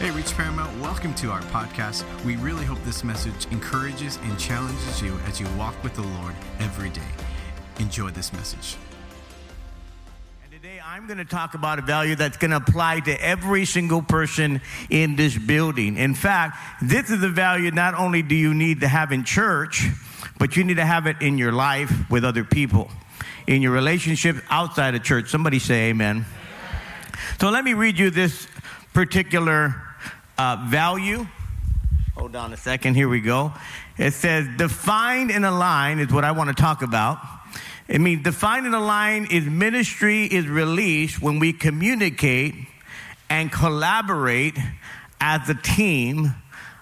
Hey, Reach Paramount, welcome to our podcast. We really hope this message encourages and challenges you as you walk with the Lord every day. Enjoy this message. And today I'm going to talk about a value that's going to apply to every single person in this building. In fact, this is a value not only do you need to have in church, but you need to have it in your life with other people, in your relationships outside of church. Somebody say amen. So let me read you this particular uh, value. Hold on a second. Here we go. It says, define and align is what I want to talk about. It means define and align is ministry is released when we communicate and collaborate as a team,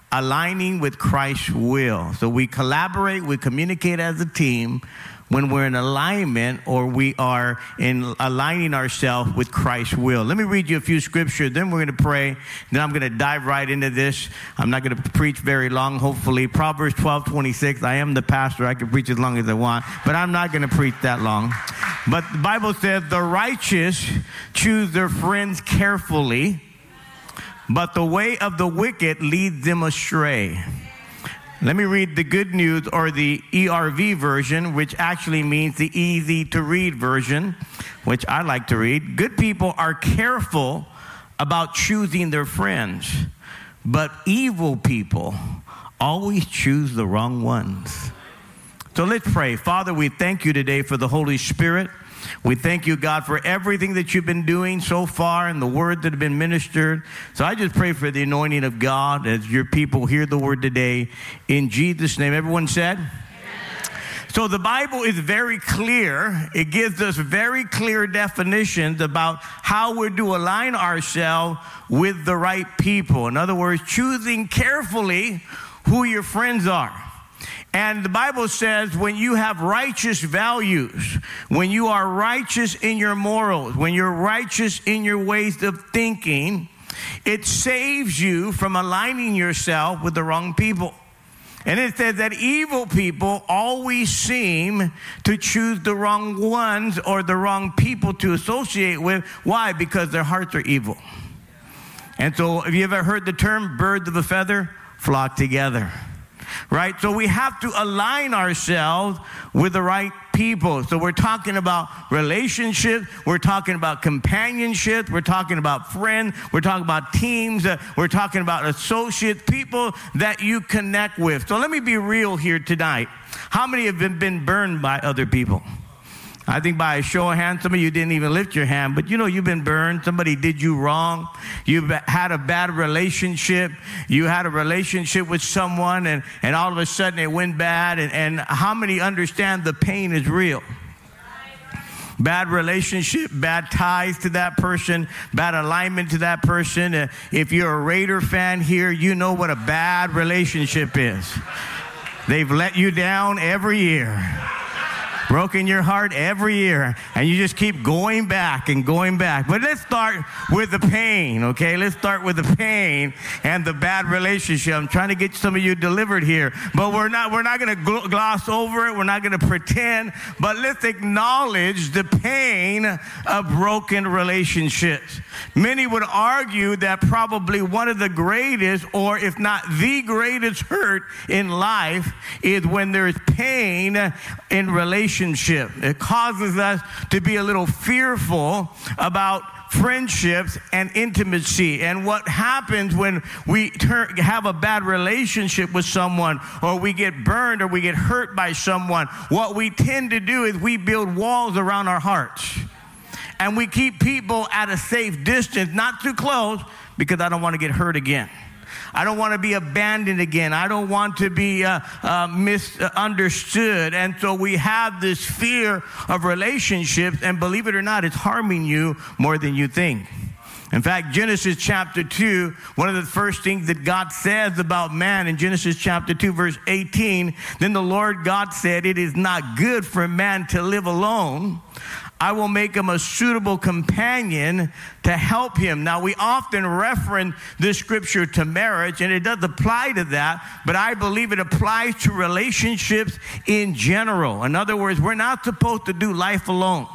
aligning with Christ's will. So we collaborate, we communicate as a team when we're in alignment or we are in aligning ourselves with Christ's will. Let me read you a few scriptures, then we're going to pray. Then I'm going to dive right into this. I'm not going to preach very long, hopefully. Proverbs 12 26. I am the pastor. I can preach as long as I want, but I'm not going to preach that long. But the Bible says the righteous choose their friends carefully, but the way of the wicked leads them astray. Let me read the good news or the ERV version, which actually means the easy to read version, which I like to read. Good people are careful about choosing their friends, but evil people always choose the wrong ones. So let's pray. Father, we thank you today for the Holy Spirit. We thank you, God, for everything that you've been doing so far and the word that have been ministered. So I just pray for the anointing of God as your people hear the word today. In Jesus' name, everyone said, so the Bible is very clear. It gives us very clear definitions about how we're to align ourselves with the right people. In other words, choosing carefully who your friends are. And the Bible says when you have righteous values, when you are righteous in your morals, when you're righteous in your ways of thinking, it saves you from aligning yourself with the wrong people. And it says that evil people always seem to choose the wrong ones or the wrong people to associate with. Why? Because their hearts are evil. And so, have you ever heard the term birds of a feather flock together? Right? So we have to align ourselves with the right people. So we're talking about relationships, we're talking about companionship, we're talking about friends, we're talking about teams, uh, we're talking about associates, people that you connect with. So let me be real here tonight. How many have been, been burned by other people? I think by a show of hands, some of you didn't even lift your hand, but you know you've been burned. Somebody did you wrong. You've had a bad relationship. You had a relationship with someone, and, and all of a sudden it went bad. And, and how many understand the pain is real? bad relationship, bad ties to that person, bad alignment to that person. Uh, if you're a Raider fan here, you know what a bad relationship is. They've let you down every year broken your heart every year, and you just keep going back and going back. But let's start with the pain, okay? Let's start with the pain and the bad relationship. I'm trying to get some of you delivered here, but we're not. We're not going to gl- gloss over it. We're not going to pretend. But let's acknowledge the pain of broken relationships. Many would argue that probably one of the greatest, or if not the greatest hurt in life, is when there's pain in relationships relationship. It causes us to be a little fearful about friendships and intimacy. And what happens when we have a bad relationship with someone, or we get burned, or we get hurt by someone, what we tend to do is we build walls around our hearts. And we keep people at a safe distance, not too close, because I don't want to get hurt again. I don't want to be abandoned again. I don't want to be uh, uh, misunderstood. And so we have this fear of relationships, and believe it or not, it's harming you more than you think. In fact, Genesis chapter 2, one of the first things that God says about man in Genesis chapter 2, verse 18, then the Lord God said, It is not good for man to live alone. I will make him a suitable companion to help him. Now, we often reference this scripture to marriage, and it does apply to that, but I believe it applies to relationships in general. In other words, we're not supposed to do life alone.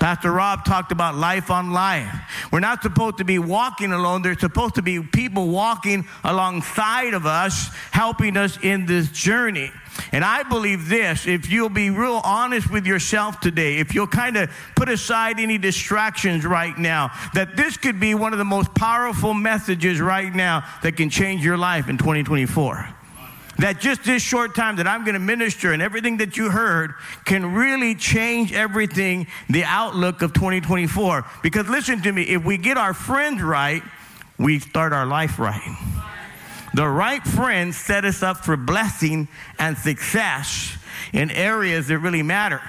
Pastor Rob talked about life on life. We're not supposed to be walking alone. There's supposed to be people walking alongside of us, helping us in this journey. And I believe this if you'll be real honest with yourself today, if you'll kind of put aside any distractions right now, that this could be one of the most powerful messages right now that can change your life in 2024 that just this short time that I'm going to minister and everything that you heard can really change everything, the outlook of 2024. Because listen to me, if we get our friends right, we start our life right. The right friends set us up for blessing and success in areas that really matter.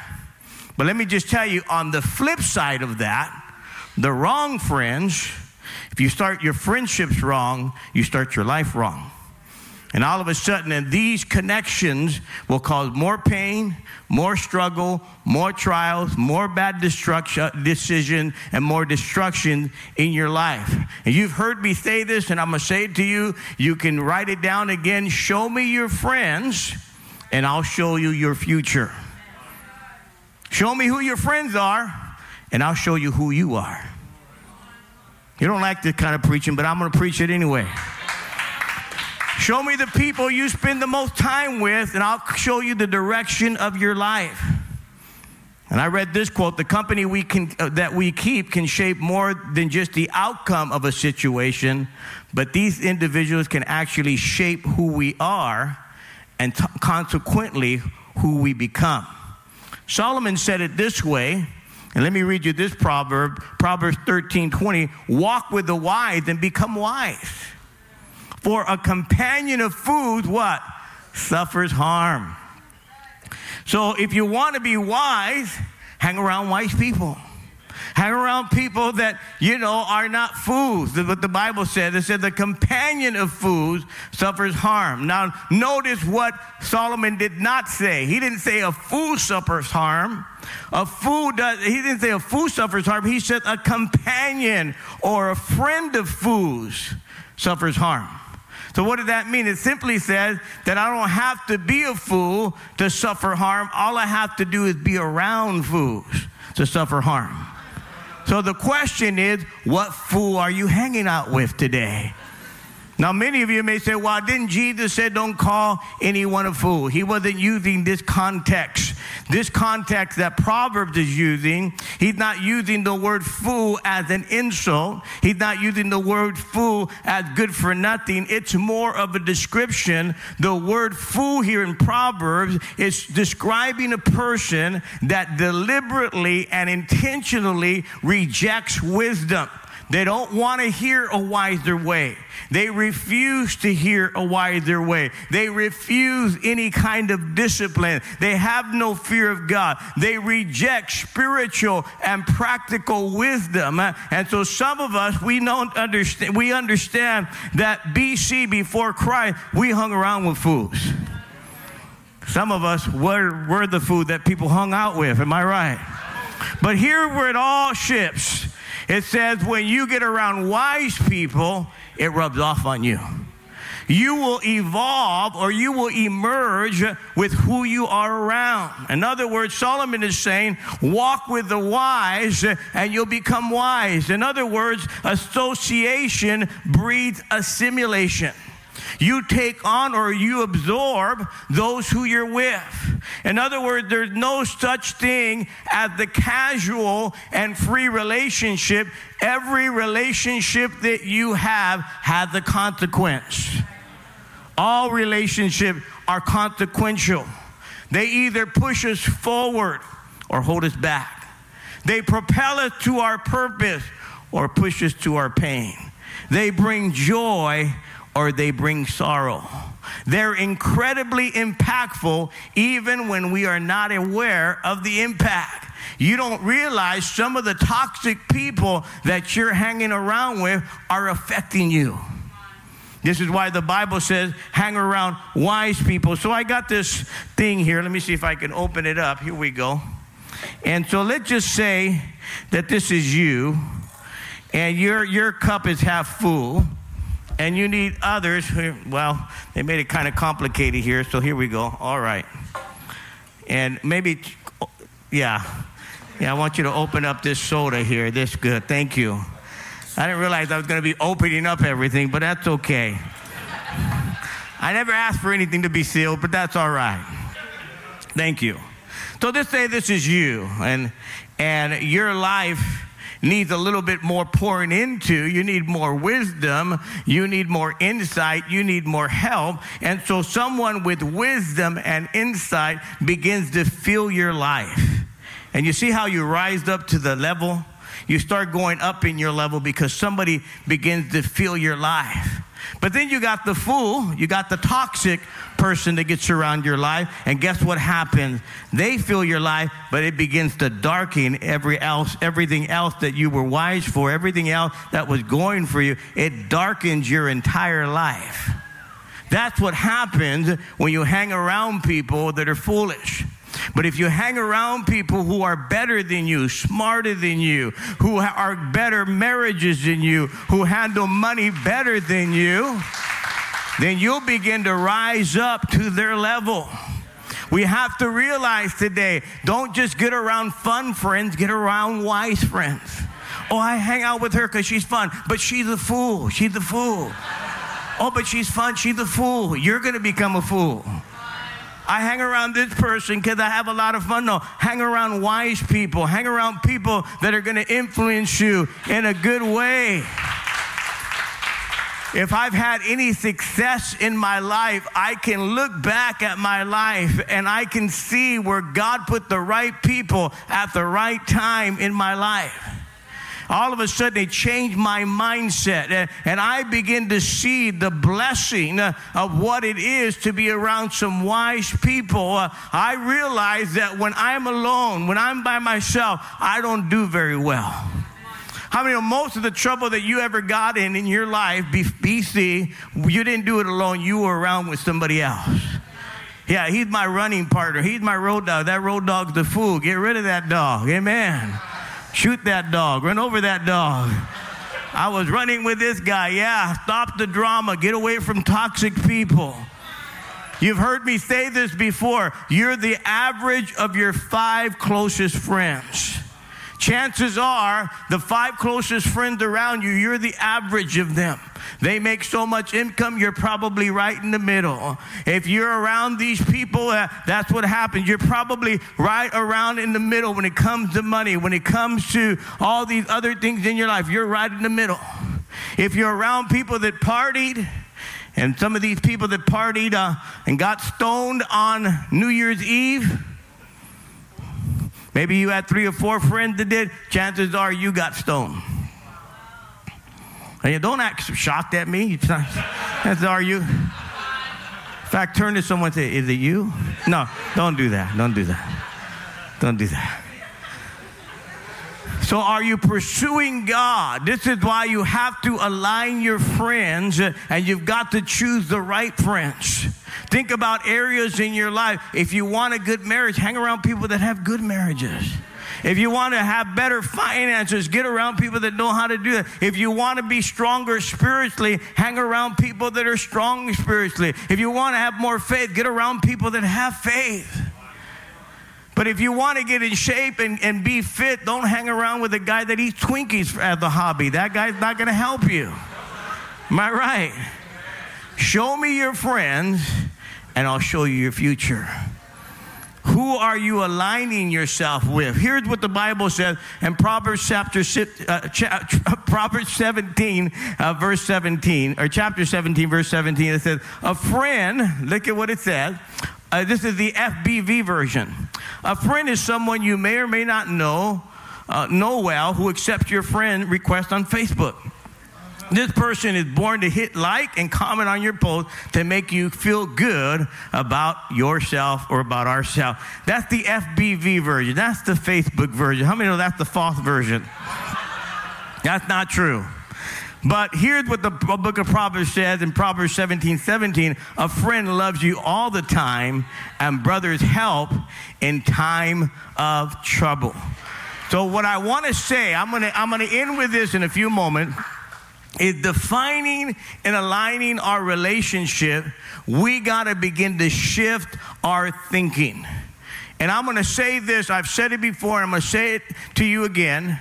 But let me just tell you on the flip side of that, the wrong friends, if you start your friendships wrong, you start your life wrong. And all of a sudden, and these connections will cause more pain, more struggle, more trials, more bad destruction, decision, and more destruction in your life. And you've heard me say this, and I'm going to say it to you. You can write it down again. Show me your friends, and I'll show you your future. Show me who your friends are, and I'll show you who you are. You don't like this kind of preaching, but I'm going to preach it anyway. Show me the people you spend the most time with, and I'll show you the direction of your life. And I read this quote the company we can, uh, that we keep can shape more than just the outcome of a situation, but these individuals can actually shape who we are and t- consequently who we become. Solomon said it this way, and let me read you this proverb Proverbs 13 20 walk with the wise and become wise. For a companion of food, what? Suffers harm. So if you want to be wise, hang around wise people. Hang around people that, you know, are not fools. That's what the Bible said. It said the companion of fools suffers harm. Now, notice what Solomon did not say. He didn't say a fool suffers harm. A fool does, he didn't say a fool suffers harm. He said a companion or a friend of fools suffers harm. So, what does that mean? It simply says that I don't have to be a fool to suffer harm. All I have to do is be around fools to suffer harm. So, the question is what fool are you hanging out with today? Now, many of you may say, well, didn't Jesus say don't call anyone a fool? He wasn't using this context. This context that Proverbs is using, he's not using the word fool as an insult. He's not using the word fool as good for nothing. It's more of a description. The word fool here in Proverbs is describing a person that deliberately and intentionally rejects wisdom. They don't want to hear a wiser way. They refuse to hear a wiser way. They refuse any kind of discipline. They have no fear of God. They reject spiritual and practical wisdom. And so some of us, we don't understand, we understand that BC before Christ, we hung around with fools. Some of us were, were the food that people hung out with. Am I right? But here where it all shifts, it says when you get around wise people, it rubs off on you. You will evolve or you will emerge with who you are around. In other words, Solomon is saying, walk with the wise and you'll become wise. In other words, association breeds assimilation. You take on or you absorb those who you're with. In other words, there's no such thing as the casual and free relationship. Every relationship that you have has a consequence. All relationships are consequential. They either push us forward or hold us back. They propel us to our purpose or push us to our pain. They bring joy or they bring sorrow. They're incredibly impactful even when we are not aware of the impact. You don't realize some of the toxic people that you're hanging around with are affecting you. This is why the Bible says hang around wise people. So I got this thing here. Let me see if I can open it up. Here we go. And so let's just say that this is you, and your, your cup is half full and you need others. Well, they made it kind of complicated here, so here we go. All right. And maybe, yeah, Yeah, I want you to open up this soda here. This good. Thank you. I didn't realize I was going to be opening up everything, but that's okay. I never asked for anything to be sealed, but that's all right. Thank you. So this day, this is you, and and your life needs a little bit more pouring into. You need more wisdom. You need more insight. You need more help. And so someone with wisdom and insight begins to fill your life. And you see how you rise up to the level? You start going up in your level because somebody begins to fill your life. But then you got the fool, you got the toxic person that gets around your life, and guess what happens? They fill your life, but it begins to darken every else, everything else that you were wise for, everything else that was going for you. It darkens your entire life. That's what happens when you hang around people that are foolish. But if you hang around people who are better than you, smarter than you, who are better marriages than you, who handle money better than you, then you'll begin to rise up to their level. We have to realize today don't just get around fun friends, get around wise friends. Oh, I hang out with her because she's fun, but she's a fool. She's a fool. Oh, but she's fun. She's a fool. You're going to become a fool. I hang around this person because I have a lot of fun. No, hang around wise people. Hang around people that are going to influence you in a good way. If I've had any success in my life, I can look back at my life and I can see where God put the right people at the right time in my life all of a sudden it changed my mindset. And, and I begin to see the blessing uh, of what it is to be around some wise people. Uh, I realize that when I'm alone, when I'm by myself, I don't do very well. How many most of the trouble that you ever got in in your life, BC, you didn't do it alone, you were around with somebody else. Yeah, he's my running partner. He's my road dog. That road dog's the fool. Get rid of that dog. Amen. Shoot that dog. Run over that dog. I was running with this guy. Yeah, stop the drama. Get away from toxic people. You've heard me say this before. You're the average of your five closest friends. Chances are, the five closest friends around you, you're the average of them. They make so much income, you're probably right in the middle. If you're around these people, uh, that's what happens. You're probably right around in the middle when it comes to money, when it comes to all these other things in your life. You're right in the middle. If you're around people that partied, and some of these people that partied uh, and got stoned on New Year's Eve, maybe you had three or four friends that did, chances are you got stoned. And you don't act shocked at me. That's are you? In fact, turn to someone and say, Is it you? No, don't do that. Don't do that. Don't do that. So, are you pursuing God? This is why you have to align your friends uh, and you've got to choose the right friends. Think about areas in your life. If you want a good marriage, hang around people that have good marriages. If you want to have better finances, get around people that know how to do that. If you want to be stronger spiritually, hang around people that are strong spiritually. If you want to have more faith, get around people that have faith. But if you want to get in shape and, and be fit, don't hang around with a guy that eats Twinkies as the hobby. That guy's not going to help you. Am I right? Show me your friends, and I'll show you your future. Who are you aligning yourself with? Here's what the Bible says in Proverbs chapter uh, Proverbs 17 uh, verse 17 or chapter 17 verse 17 it says a friend look at what it says uh, this is the FBV version a friend is someone you may or may not know uh, know well who accepts your friend request on Facebook this person is born to hit like and comment on your post to make you feel good about yourself or about ourselves. That's the FBV version. That's the Facebook version. How many know that's the false version? That's not true. But here's what the book of Proverbs says in Proverbs 17 17 a friend loves you all the time, and brothers help in time of trouble. So, what I want to say, I'm going to I'm going to end with this in a few moments is defining and aligning our relationship, we got to begin to shift our thinking. And I'm going to say this, I've said it before, I'm going to say it to you again.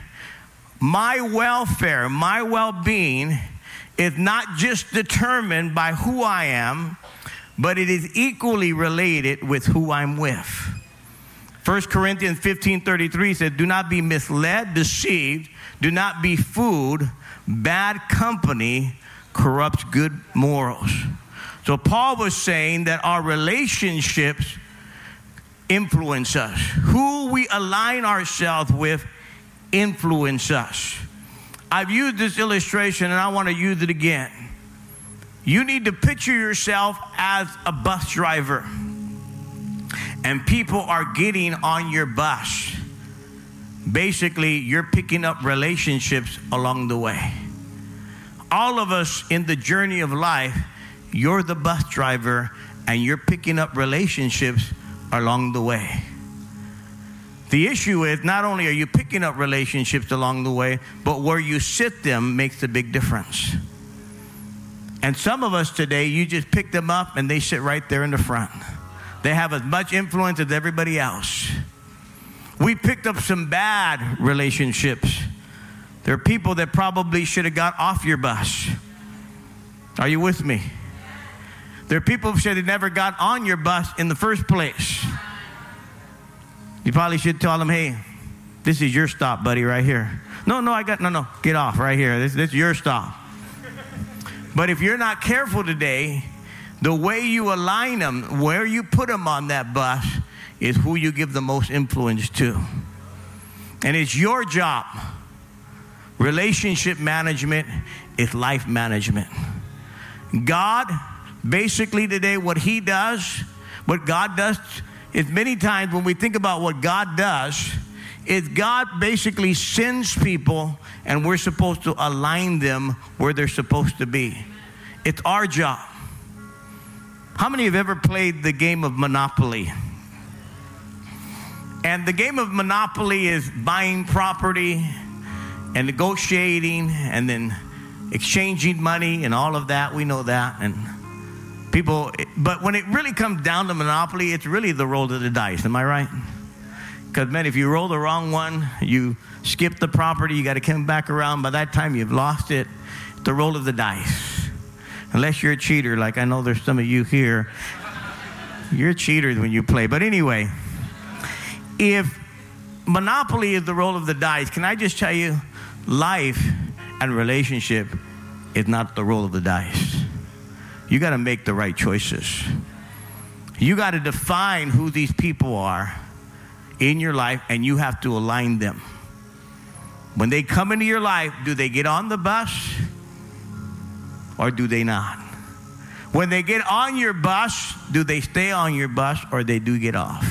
My welfare, my well being is not just determined by who I am, but it is equally related with who I'm with. 1 Corinthians 15 33 said, Do not be misled, deceived, do not be fooled. Bad company corrupts good morals. So Paul was saying that our relationships influence us. Who we align ourselves with influence us. I've used this illustration and I want to use it again. You need to picture yourself as a bus driver, and people are getting on your bus. Basically, you're picking up relationships along the way. All of us in the journey of life, you're the bus driver, and you're picking up relationships along the way. The issue is not only are you picking up relationships along the way, but where you sit them makes a big difference. And some of us today, you just pick them up and they sit right there in the front. They have as much influence as everybody else. We picked up some bad relationships. There are people that probably should have got off your bus. Are you with me? There are people who should have never got on your bus in the first place. You probably should tell them, hey, this is your stop, buddy, right here. No, no, I got, no, no, get off right here. This, this is your stop. But if you're not careful today, the way you align them, where you put them on that bus, is who you give the most influence to. And it's your job. Relationship management is life management. God, basically today, what He does, what God does is many times when we think about what God does, is God basically sends people and we're supposed to align them where they're supposed to be. It's our job. How many have ever played the game of Monopoly? And the game of Monopoly is buying property and negotiating and then exchanging money and all of that. We know that. And people, but when it really comes down to Monopoly, it's really the roll of the dice. Am I right? Because, man, if you roll the wrong one, you skip the property, you got to come back around. By that time, you've lost it. The roll of the dice. Unless you're a cheater, like I know there's some of you here. You're a cheater when you play. But anyway, if Monopoly is the roll of the dice, can I just tell you, life and relationship is not the roll of the dice. You got to make the right choices. You got to define who these people are in your life, and you have to align them. When they come into your life, do they get on the bus or do they not? When they get on your bus, do they stay on your bus or they do get off?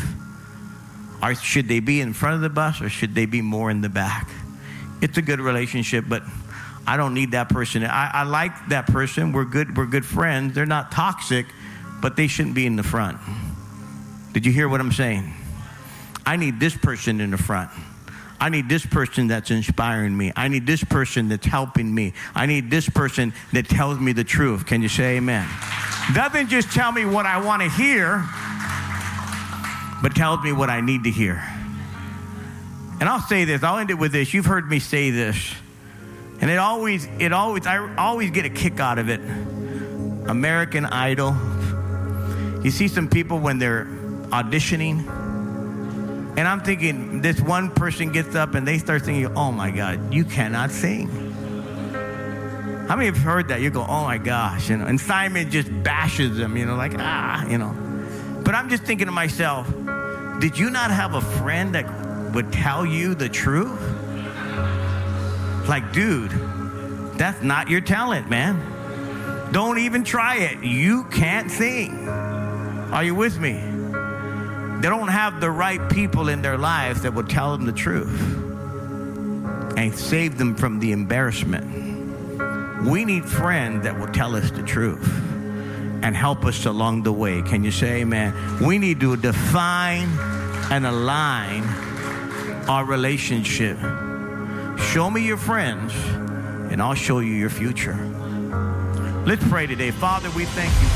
Or should they be in front of the bus or should they be more in the back? It's a good relationship, but I don't need that person. I, I like that person. We're good. We're good friends. They're not toxic, but they shouldn't be in the front. Did you hear what I'm saying? I need this person in the front. I need this person that's inspiring me. I need this person that's helping me. I need this person that tells me the truth. Can you say amen? Doesn't just tell me what I want to hear, but tells me what I need to hear. And I'll say this, I'll end it with this. You've heard me say this. And it always, it always, I always get a kick out of it. American Idol. You see some people when they're auditioning, and I'm thinking this one person gets up and they start singing, oh my God, you cannot sing. How many have heard that? You go, oh my gosh, you know, and Simon just bashes them, you know, like, ah, you know. But I'm just thinking to myself, did you not have a friend that would tell you the truth? Like, dude, that's not your talent, man. Don't even try it. You can't sing. Are you with me? They don't have the right people in their lives that will tell them the truth and save them from the embarrassment. We need friends that will tell us the truth and help us along the way. Can you say amen? We need to define and align our relationship Show me your friends, and I'll show you your future. Let's pray today. Father, we thank you.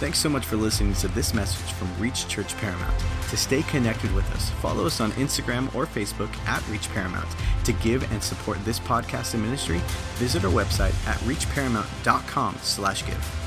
Thanks so much for listening to this message from Reach Church Paramount. To stay connected with us, follow us on Instagram or Facebook at Reach Paramount. To give and support this podcast and ministry, visit our website at reachparamount.com slash give.